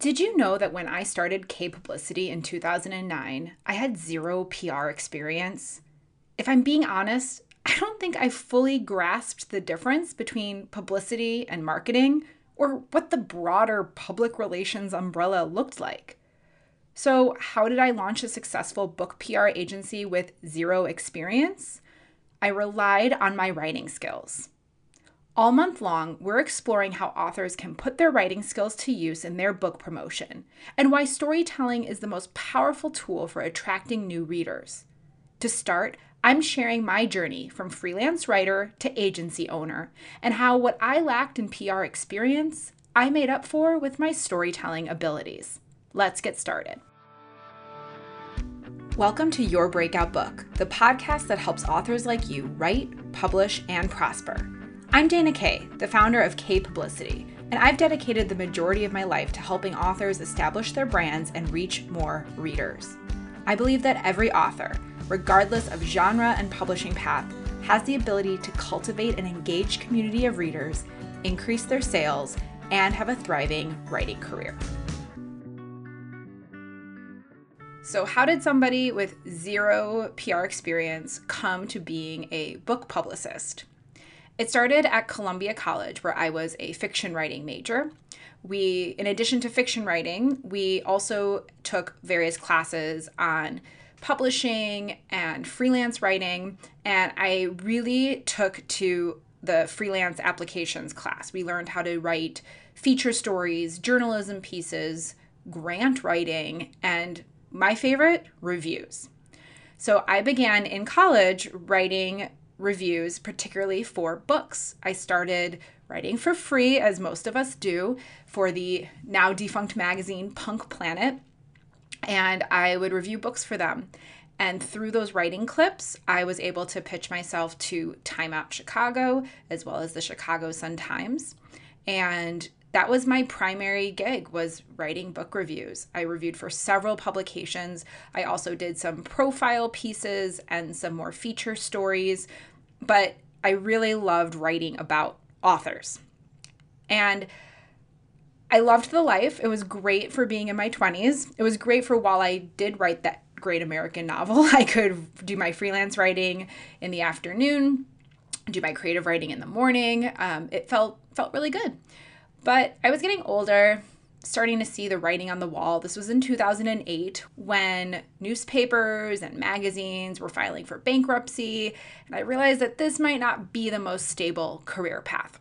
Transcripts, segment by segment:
Did you know that when I started Kaye Publicity in 2009, I had zero PR experience? If I'm being honest, I don't think I fully grasped the difference between publicity and marketing or what the broader public relations umbrella looked like. So, how did I launch a successful book PR agency with zero experience? I relied on my writing skills. All month long, we're exploring how authors can put their writing skills to use in their book promotion and why storytelling is the most powerful tool for attracting new readers. To start, I'm sharing my journey from freelance writer to agency owner and how what I lacked in PR experience, I made up for with my storytelling abilities. Let's get started. Welcome to Your Breakout Book, the podcast that helps authors like you write, publish, and prosper. I'm Dana Kaye, the founder of Kaye Publicity, and I've dedicated the majority of my life to helping authors establish their brands and reach more readers. I believe that every author, regardless of genre and publishing path, has the ability to cultivate an engaged community of readers, increase their sales, and have a thriving writing career. So, how did somebody with zero PR experience come to being a book publicist? It started at Columbia College, where I was a fiction writing major. We, in addition to fiction writing, we also took various classes on publishing and freelance writing. And I really took to the freelance applications class. We learned how to write feature stories, journalism pieces, grant writing, and my favorite, reviews. So I began in college writing reviews, particularly for books. I started writing for free, as most of us do, for the now defunct magazine Punk Planet and I would review books for them. And through those writing clips, I was able to pitch myself to Time Out Chicago as well as the Chicago Sun Times. And that was my primary gig was writing book reviews. I reviewed for several publications. I also did some profile pieces and some more feature stories, but I really loved writing about authors. And I loved the life. It was great for being in my 20s. It was great for while I did write that great American novel. I could do my freelance writing in the afternoon, do my creative writing in the morning. Um, it felt felt really good. But I was getting older, starting to see the writing on the wall. This was in 2008 when newspapers and magazines were filing for bankruptcy, and I realized that this might not be the most stable career path.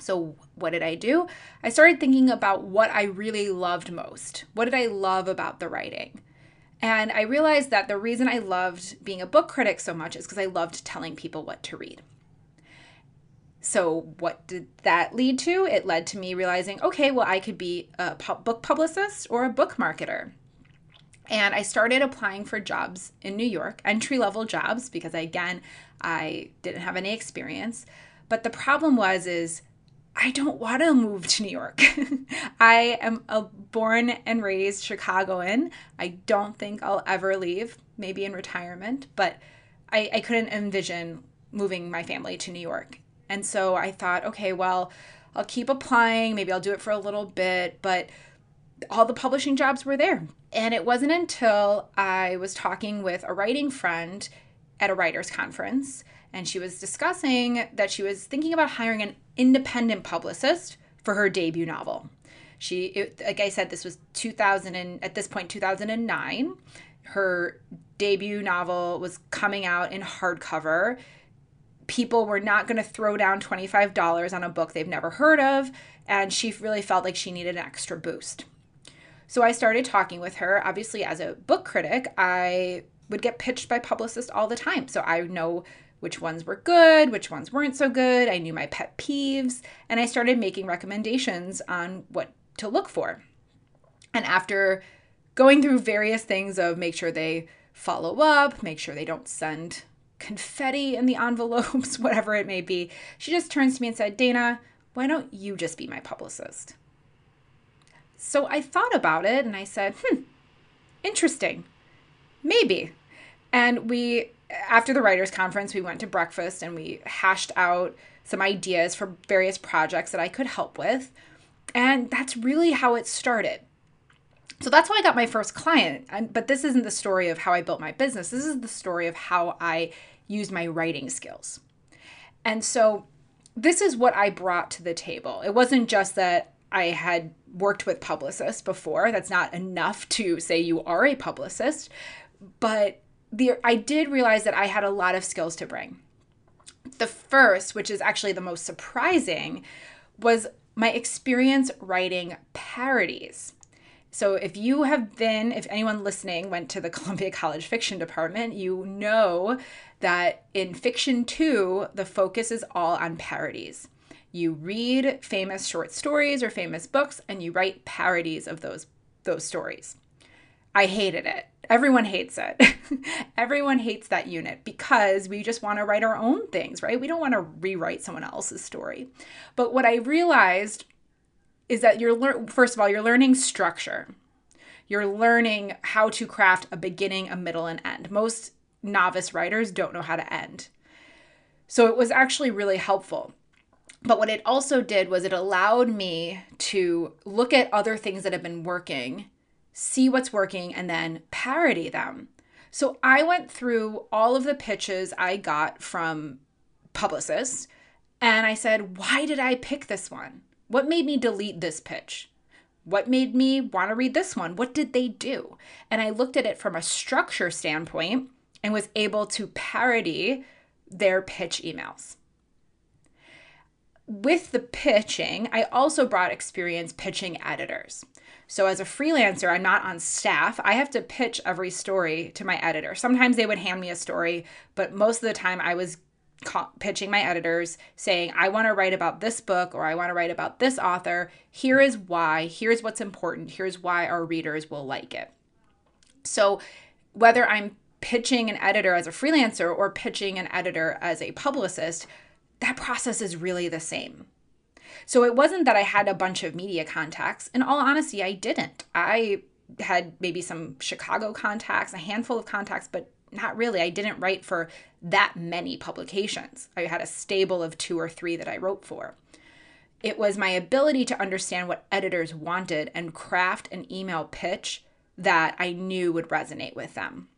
So, what did I do? I started thinking about what I really loved most. What did I love about the writing? And I realized that the reason I loved being a book critic so much is because I loved telling people what to read. So, what did that lead to? It led to me realizing okay, well, I could be a pu- book publicist or a book marketer. And I started applying for jobs in New York, entry level jobs, because again, I didn't have any experience. But the problem was, is I don't want to move to New York. I am a born and raised Chicagoan. I don't think I'll ever leave, maybe in retirement, but I, I couldn't envision moving my family to New York. And so I thought, okay, well, I'll keep applying. Maybe I'll do it for a little bit, but all the publishing jobs were there. And it wasn't until I was talking with a writing friend at a writers' conference and she was discussing that she was thinking about hiring an independent publicist for her debut novel. She, it, like I said, this was 2000 and at this point 2009. Her debut novel was coming out in hardcover. People were not going to throw down $25 on a book they've never heard of, and she really felt like she needed an extra boost. So I started talking with her. Obviously, as a book critic, I would get pitched by publicists all the time. So I know which ones were good, which ones weren't so good. I knew my pet peeves, and I started making recommendations on what to look for. And after going through various things of make sure they follow up, make sure they don't send confetti in the envelopes, whatever it may be, she just turns to me and said, Dana, why don't you just be my publicist? So I thought about it and I said, hmm, interesting. Maybe. And we after the writers conference we went to breakfast and we hashed out some ideas for various projects that i could help with And that's really how it started. So that's how I got my first client. But this isn't the story of how I built my business. This is the story of how I used my writing skills. And so this is what I brought to the table. It wasn't just that I had worked with publicists before. That's not enough to say you are a publicist, but the I did realize that I had a lot of skills to bring. The first, which is actually the most surprising, was my experience writing parodies. So, if you have been, if anyone listening went to the Columbia College fiction department, you know that in fiction two, the focus is all on parodies. You read famous short stories or famous books and you write parodies of those those stories. I hated it. Everyone hates it. Everyone hates that unit because we just want to write our own things, right? We don't want to rewrite someone else's story. But what I realized is that you're lear- first of all, you're learning structure. You're learning how to craft a beginning, a middle, and end. Most novice writers don't know how to end. So it was actually really helpful. But what it also did was it allowed me to look at other things that have been working, see what's working, and then parody them. So I went through all of the pitches I got from publicists and I said, why did I pick this one? What made me delete this pitch? What made me want to read this one? What did they do? And I looked at it from a structure standpoint and was able to parody their pitch emails with the pitching, I also brought experience pitching editors. So, as a freelancer, I'm not on staff. I have to pitch every story to my editor. Sometimes they would hand me a story, but most of the time I was pitching my editors saying, I want to write about this book or I want to write about this author. Here is why. Here's what's important. Here's why our readers will like it. So, whether I'm pitching an editor as a freelancer or pitching an editor as a publicist, that process is really the same. So it wasn't that I had a bunch of media contacts. In all honesty, I didn't. I had maybe some Chicago contacts, a handful of contacts, but not really. I didn't write for that many publications. I had a stable of two or three that I wrote for. It was my ability to understand what editors wanted and craft an email pitch that I knew would resonate with them.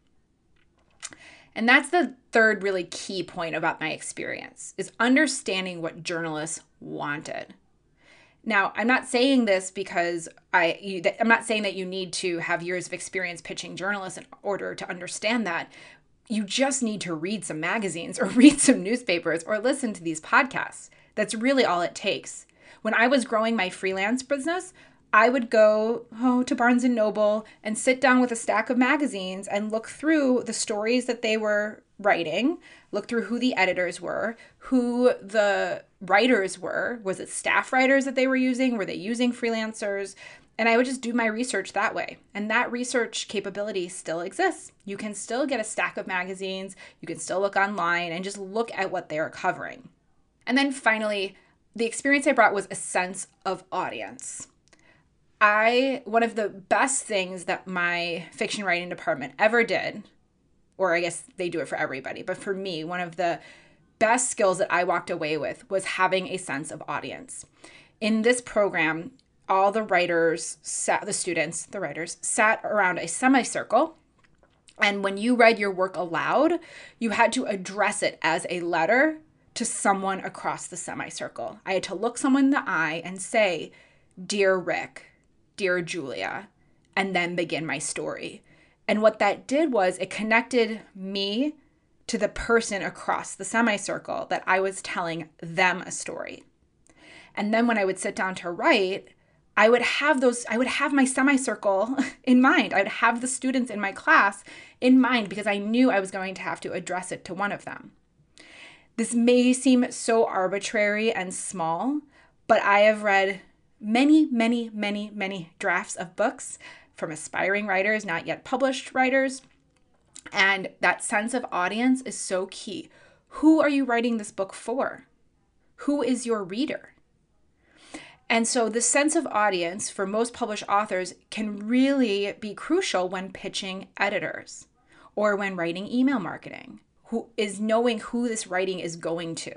And that's the third really key point about my experience is understanding what journalists wanted. Now, I'm not saying this because I you, I'm not saying that you need to have years of experience pitching journalists in order to understand that. You just need to read some magazines or read some newspapers or listen to these podcasts. That's really all it takes. When I was growing my freelance business, I would go oh, to Barnes and Noble and sit down with a stack of magazines and look through the stories that they were writing, look through who the editors were, who the writers were. Was it staff writers that they were using? Were they using freelancers? And I would just do my research that way. And that research capability still exists. You can still get a stack of magazines, you can still look online and just look at what they're covering. And then finally, the experience I brought was a sense of audience. I one of the best things that my fiction writing department ever did, or I guess they do it for everybody, but for me, one of the best skills that I walked away with was having a sense of audience. In this program, all the writers sat the students, the writers sat around a semicircle and when you read your work aloud, you had to address it as a letter to someone across the semicircle. I had to look someone in the eye and say, Dear Rick, Dear Julia, and then begin my story. And what that did was it connected me to the person across the semicircle that I was telling them a story. And then when I would sit down to write, I would have those, I would have my semicircle in mind. I'd have the students in my class in mind because I knew I was going to have to address it to one of them. This may seem so arbitrary and small, but I have read many, many, many, many drafts of books from aspiring writers, not yet published writers. And that sense of audience is so key. Who are you writing this book for? Who is your reader? And so, the sense of audience for most published authors can really be crucial when pitching editors or when writing email marketing, who is knowing who this writing is going to.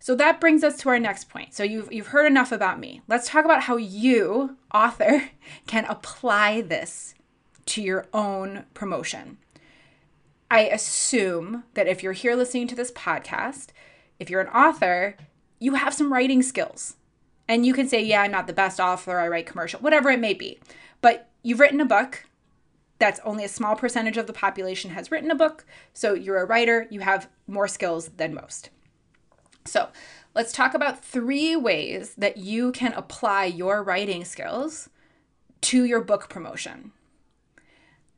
So that brings us to our next point. So you've you've heard enough about me. Let's talk about how you, author, can apply this to your own promotion. I assume that if you're here listening to this podcast, if you're an author, you have some writing skills. And you can say, yeah, I'm not the best author, I write commercial, whatever it may be. But you've written a book. That's only a small percentage of the population has written a book. So you're a writer, you have more skills than most. So let's talk about three ways that you can apply your writing skills to your book promotion.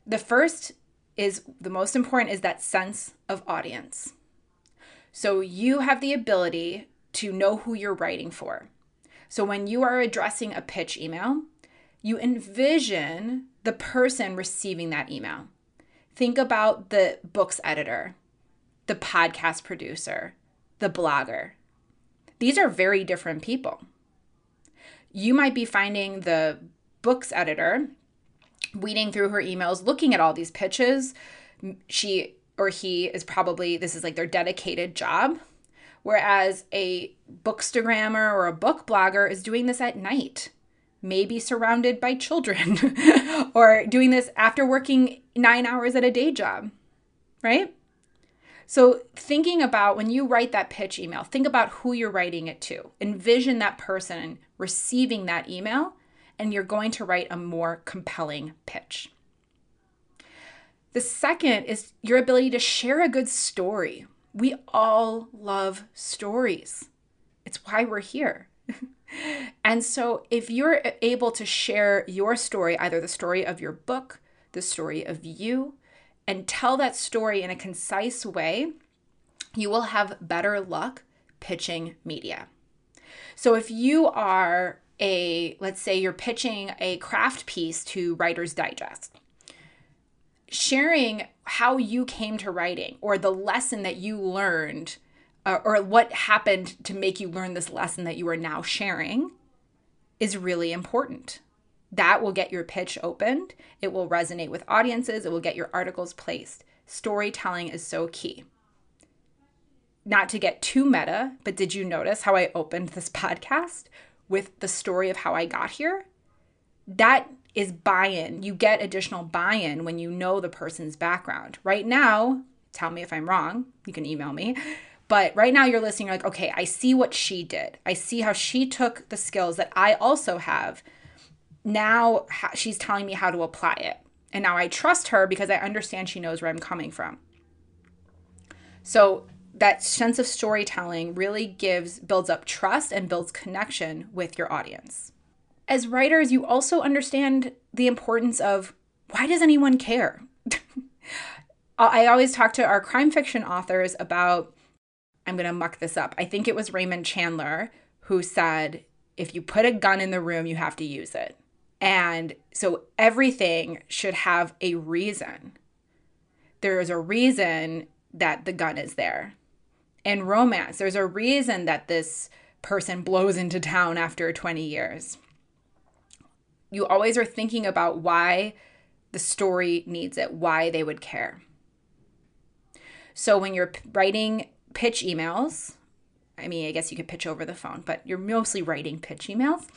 The first is the most important is that sense of audience. So you have the ability to know who you're writing for. So when you are addressing a pitch email, you envision the person receiving that email. Think about the book's editor, the podcast producer, the blogger. These are very different people. You might be finding the book's editor weeding through her emails, looking at all these pitches. She or he is probably, this is like their dedicated job. Whereas a bookstagrammer or a book blogger is doing this at night, maybe surrounded by children, or doing this after working nine hours at a day job, right? So, thinking about when you write that pitch email, think about who you're writing it to. Envision that person receiving that email, and you're going to write a more compelling pitch. The second is your ability to share a good story. We all love stories, it's why we're here. and so, if you're able to share your story, either the story of your book, the story of you, and tell that story in a concise way, you will have better luck pitching media. So if you are a, let's say you're pitching a craft piece to Writer's Digest, sharing how you came to writing or the lesson that you learned uh, or what happened to make you learn this lesson that you are now sharing is really important that will get your pitch opened. It will resonate with audiences. It will get your articles placed. Storytelling is so key. Not to get too meta, but did you notice how I opened this podcast with the story of how I got here? That is buy in. You get additional buy in when you know the person's background. Right now, tell me if I'm wrong. You can email me. But right now, you're listening, you're like, okay, I see what she did. I see how she took the skills that I also have now she's telling me how to apply it. And now I trust her because I understand she knows where I'm coming from. So that sense of storytelling really gives builds up trust and builds connection with your audience. As writers, you also understand the importance of why does anyone care? I always talk to our crime fiction authors about I'm going to muck this up. I think it was Raymond Chandler who said if you put a gun in the room, you have to use it. And so everything should have a reason. There is a reason that the gun is there. In romance, there's a reason that this person blows into town after 20 years. You always are thinking about why the story needs it, why they would care. So when you're writing pitch emails, I mean, I guess you could pitch over the phone, but you're mostly writing pitch emails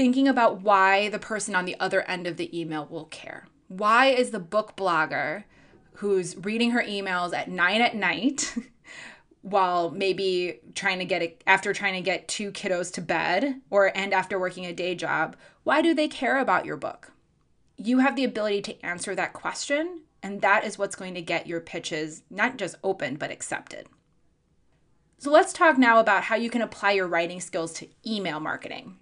thinking about why the person on the other end of the email will care. Why is the book blogger who's reading her emails at nine at night while maybe trying to get it after trying to get two kiddos to bed or and after working a day job, why do they care about your book? You have the ability to answer that question, and that is what's going to get your pitches not just opened but accepted. So let's talk now about how you can apply your writing skills to email marketing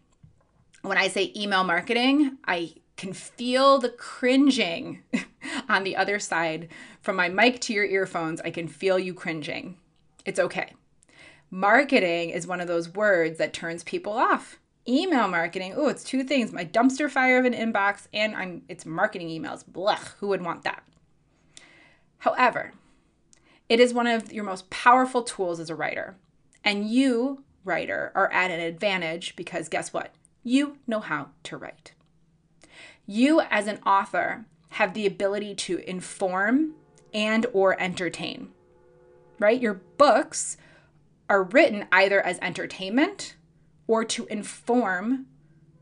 when I say email marketing, I can feel the cringing on the other side. From my mic to your earphones, I can feel you cringing. It's okay. Marketing is one of those words that turns people off. Email marketing, oh, it's two things my dumpster fire of an inbox and I'm it's marketing emails. Blech, who would want that? However, it is one of your most powerful tools as a writer. And you, writer, are at an advantage because guess what? you know how to write. You as an author have the ability to inform and or entertain. Right? Your books are written either as entertainment or to inform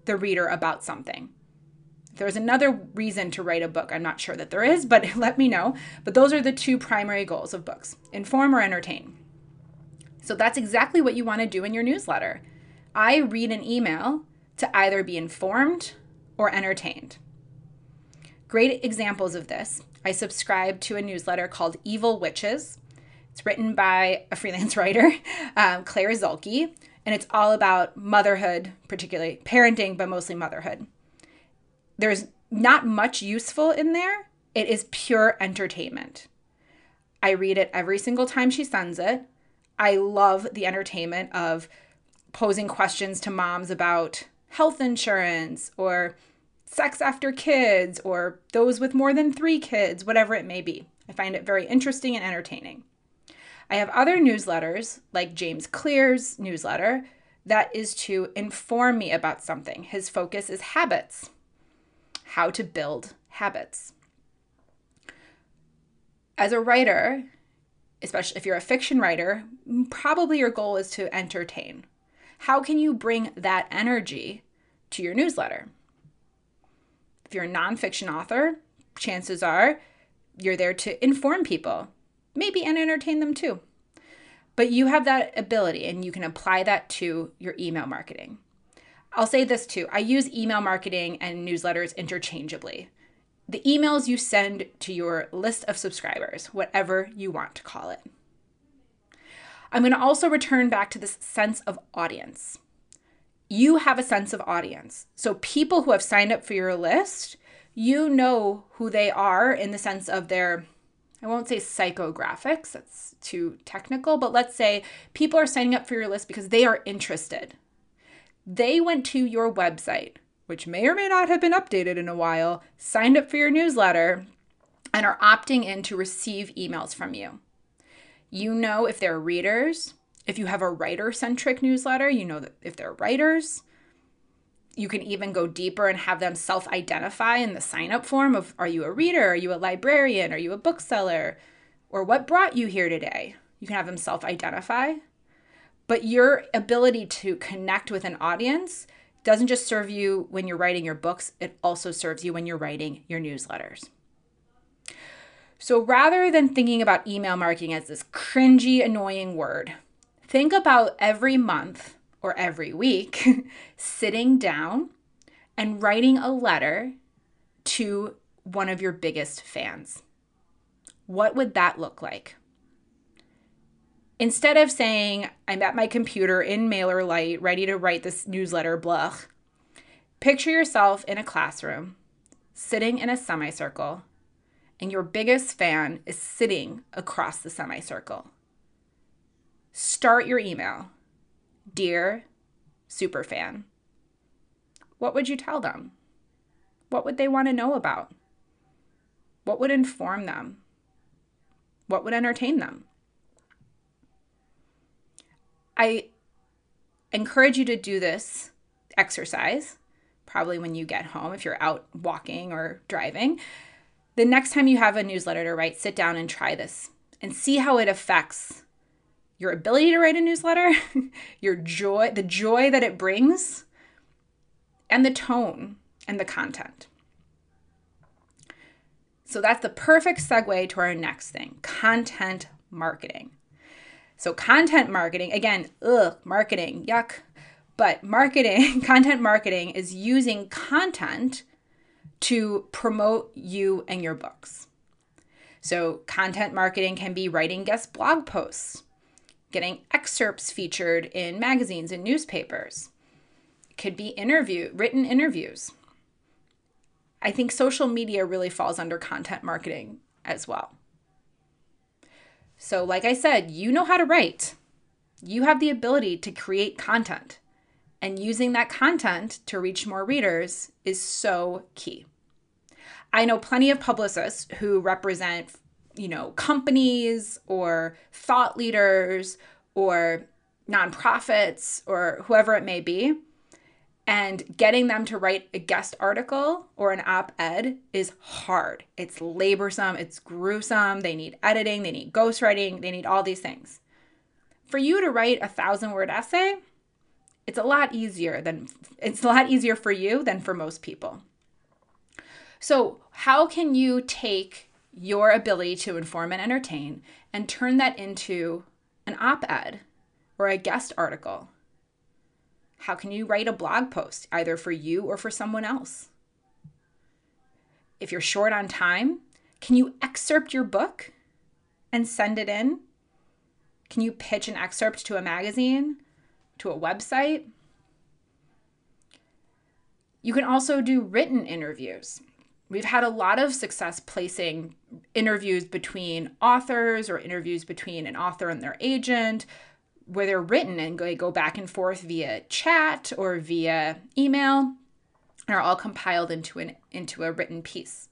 the reader about something. If there's another reason to write a book, I'm not sure that there is, but let me know. But those are the two primary goals of books inform or entertain. So that's exactly what you want to do in your newsletter. I read an email to either be informed or entertained. Great examples of this. I subscribe to a newsletter called Evil Witches. It's written by a freelance writer, um, Claire Zulkey, and it's all about motherhood, particularly parenting, but mostly motherhood. There's not much useful in there, it is pure entertainment. I read it every single time she sends it. I love the entertainment of posing questions to moms about health insurance or sex after kids or those with more than three kids, whatever it may be. I find it very interesting and entertaining. I have other newsletters, like James Clear's newsletter, that is to inform me about something. His focus is habits, how to build habits. As a writer, especially if you're a fiction writer, probably your goal is to entertain. How can you bring that energy to your newsletter? If you're a nonfiction author, chances are you're there to inform people, maybe and entertain them too. But you have that ability and you can apply that to your email marketing. I'll say this too I use email marketing and newsletters interchangeably. The emails you send to your list of subscribers, whatever you want to call it. I'm going to also return back to this sense of audience. You have a sense of audience. So, people who have signed up for your list, you know who they are in the sense of their, I won't say psychographics, that's too technical, but let's say people are signing up for your list because they are interested. They went to your website, which may or may not have been updated in a while, signed up for your newsletter, and are opting in to receive emails from you. You know if they're readers. If you have a writer centric newsletter, you know that if they're writers. You can even go deeper and have them self identify in the sign up form of are you a reader? Are you a librarian? Are you a bookseller? Or what brought you here today? You can have them self identify. But your ability to connect with an audience doesn't just serve you when you're writing your books, it also serves you when you're writing your newsletters. So rather than thinking about email marketing as this cringy, annoying word, think about every month or every week sitting down and writing a letter to one of your biggest fans. What would that look like? Instead of saying, I'm at my computer in MailerLite ready to write this newsletter, blah, picture yourself in a classroom, sitting in a semicircle, and your biggest fan is sitting across the semicircle. Start your email. Dear superfan. What would you tell them? What would they want to know about? What would inform them? What would entertain them? I encourage you to do this exercise, probably when you get home, if you're out walking or driving. The next time you have a newsletter to write, sit down and try this and see how it affects your ability to write a newsletter, your joy, the joy that it brings, and the tone and the content. So that's the perfect segue to our next thing content marketing. So, content marketing, again, ugh, marketing, yuck. But marketing, content marketing is using content to promote you and your books. So, content marketing can be writing guest blog posts, getting excerpts featured in magazines and newspapers. It could be interview, written interviews. I think social media really falls under content marketing as well. So, like I said, you know how to write. You have the ability to create content. And using that content to reach more readers is so key. I know plenty of publicists who represent, you know, companies or thought leaders or nonprofits or whoever it may be and getting them to write a guest article or an op ed is hard. It's laborsome, it's gruesome. They need editing, they need ghostwriting, they need all these things. For you to write a thousand word essay, it's a lot easier than it's a lot easier for you than for most people. So, how can you take your ability to inform and entertain and turn that into an op-ed or a guest article? How can you write a blog post either for you or for someone else? If you're short on time, can you excerpt your book and send it in? Can you pitch an excerpt to a magazine, to a website? You can also do written interviews. We've had a lot of success placing interviews between authors or interviews between an author and their agent where they're written and they go back and forth via chat or via email and are all compiled into an into a written piece.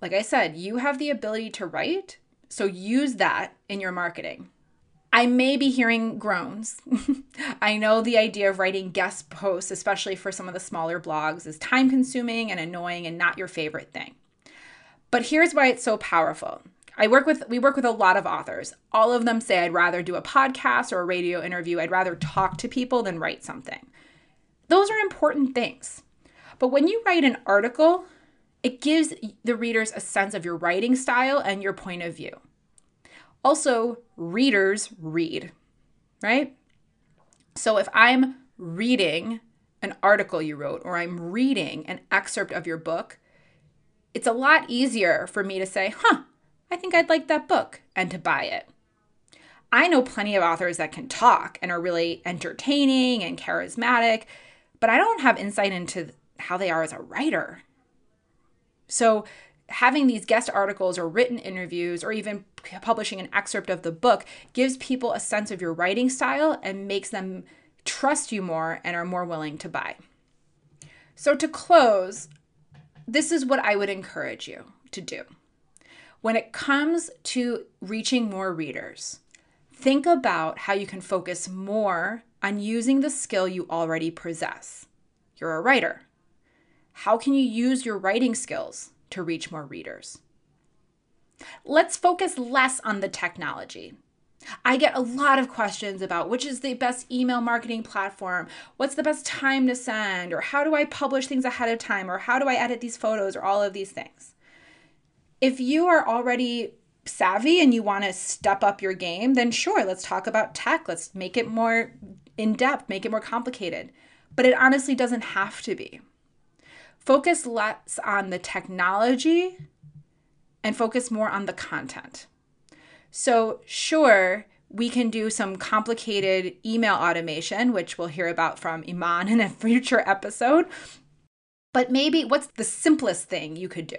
Like I said, you have the ability to write, so use that in your marketing. I may be hearing groans. I know the idea of writing guest posts, especially for some of the smaller blogs, is time consuming and annoying and not your favorite thing. But here's why it's so powerful. I work with we work with a lot of authors. All of them say I'd rather do a podcast or a radio interview. I'd rather talk to people than write something. Those are important things. But when you write an article, it gives the readers a sense of your writing style and your point of view. Also, readers read, right? So if I'm reading an article you wrote or I'm reading an excerpt of your book, it's a lot easier for me to say, huh, I think I'd like that book and to buy it. I know plenty of authors that can talk and are really entertaining and charismatic, but I don't have insight into how they are as a writer. So, having these guest articles or written interviews or even publishing an excerpt of the book gives people a sense of your writing style and makes them trust you more and are more willing to buy. So, to close, this is what I would encourage you to do. When it comes to reaching more readers, think about how you can focus more on using the skill you already possess. You're a writer. How can you use your writing skills to reach more readers? Let's focus less on the technology. I get a lot of questions about which is the best email marketing platform, what's the best time to send, or how do I publish things ahead of time, or how do I edit these photos, or all of these things. If you are already savvy and you want to step up your game, then sure, let's talk about tech. Let's make it more in depth, make it more complicated. But it honestly doesn't have to be. Focus less on the technology and focus more on the content. So, sure, we can do some complicated email automation, which we'll hear about from Iman in a future episode. But maybe what's the simplest thing you could do?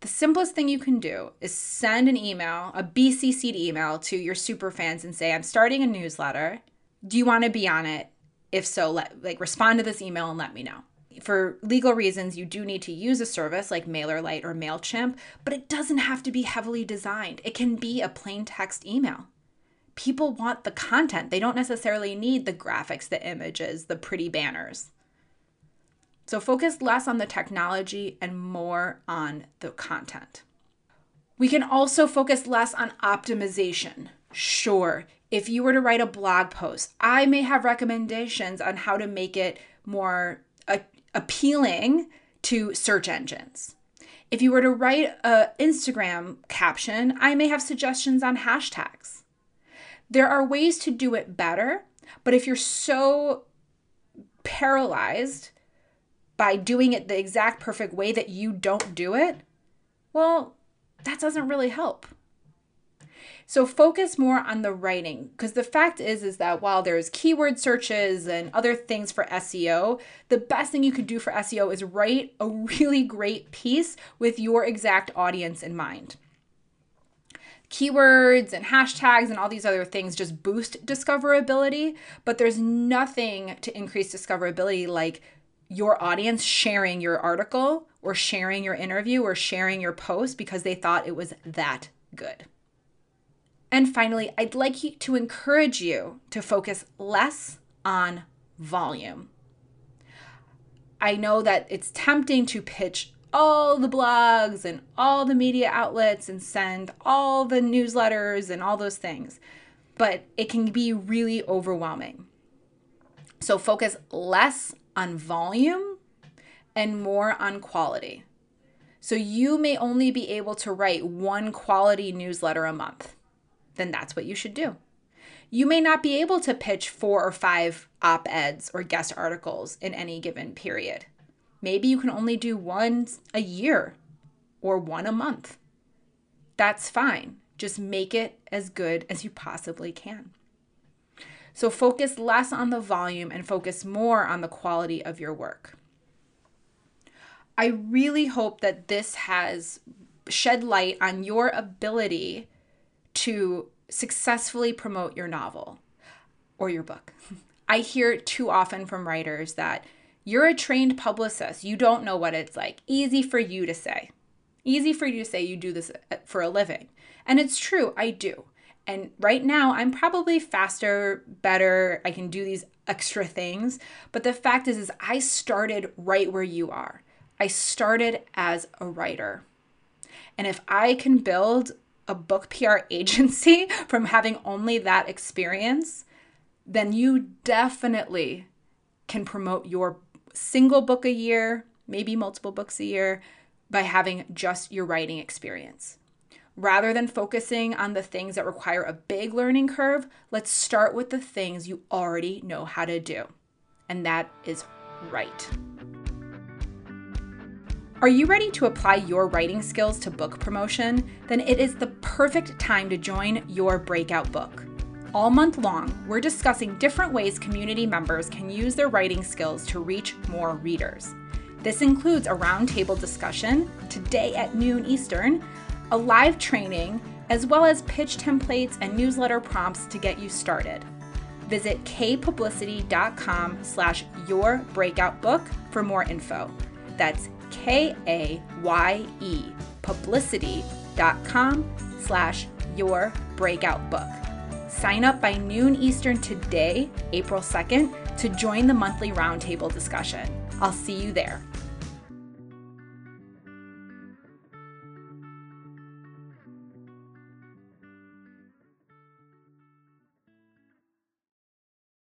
The simplest thing you can do is send an email, a BCC'd email to your super fans and say, I'm starting a newsletter. Do you want to be on it? If so, let like respond to this email and let me know. For legal reasons, you do need to use a service like MailerLite or MailChimp, but it doesn't have to be heavily designed. It can be a plain text email. People want the content. They don't necessarily need the graphics, the images, the pretty banners. So focus less on the technology and more on the content. We can also focus less on optimization. Sure, if you were to write a blog post, I may have recommendations on how to make it more uh, appealing to search engines. If you were to write an Instagram caption, I may have suggestions on hashtags. There are ways to do it better, but if you're so paralyzed by doing it the exact perfect way that you don't do it, well, that doesn't really help. So focus more on the writing because the fact is is that while there's keyword searches and other things for SEO, the best thing you can do for SEO is write a really great piece with your exact audience in mind. Keywords and hashtags and all these other things just boost discoverability, but there's nothing to increase discoverability like your audience sharing your article or sharing your interview or sharing your post because they thought it was that good. And finally, I'd like to encourage you to focus less on volume. I know that it's tempting to pitch all the blogs and all the media outlets and send all the newsletters and all those things. but it can be really overwhelming. So focus less on volume and more on quality. So you may only be able to write one quality newsletter a month. Then that's what you should do. You may not be able to pitch four or five op eds or guest articles in any given period. Maybe you can only do one a year or one a month. That's fine. Just make it as good as you possibly can. So focus less on the volume and focus more on the quality of your work. I really hope that this has shed light on your ability to successfully promote your novel or your book. I hear too often from writers that you're a trained publicist. You don't know what it's like. Easy for you to say. Easy for you to say you do this uh, for a living. And it's true, I do. And right now, I'm probably faster, better. I can do these extra things. But the fact is, is I started right where you are. I started as a writer. And if I can build a book PR agency from having only that experience, then you definitely can promote your single book a year, maybe multiple books a year, by having just your writing experience. Rather than focusing on the things that require a big learning curve, let's start with the things you already know how to do. And that is write. Are you ready to apply your writing skills to book promotion? Then it is the perfect time to join your breakout book. All month long, we're discussing different ways community members can use their writing skills to reach more readers. This includes a roundtable discussion today at noon Eastern, a live training, as well as pitch templates and newsletter prompts to get you started. Visit kayepublicity.com slash your breakout book for more info. That's K-A-Y-E publicity.com slash your breakout book. Sign up by noon Eastern today, April 2nd, to join the monthly roundtable discussion. I'll see you there.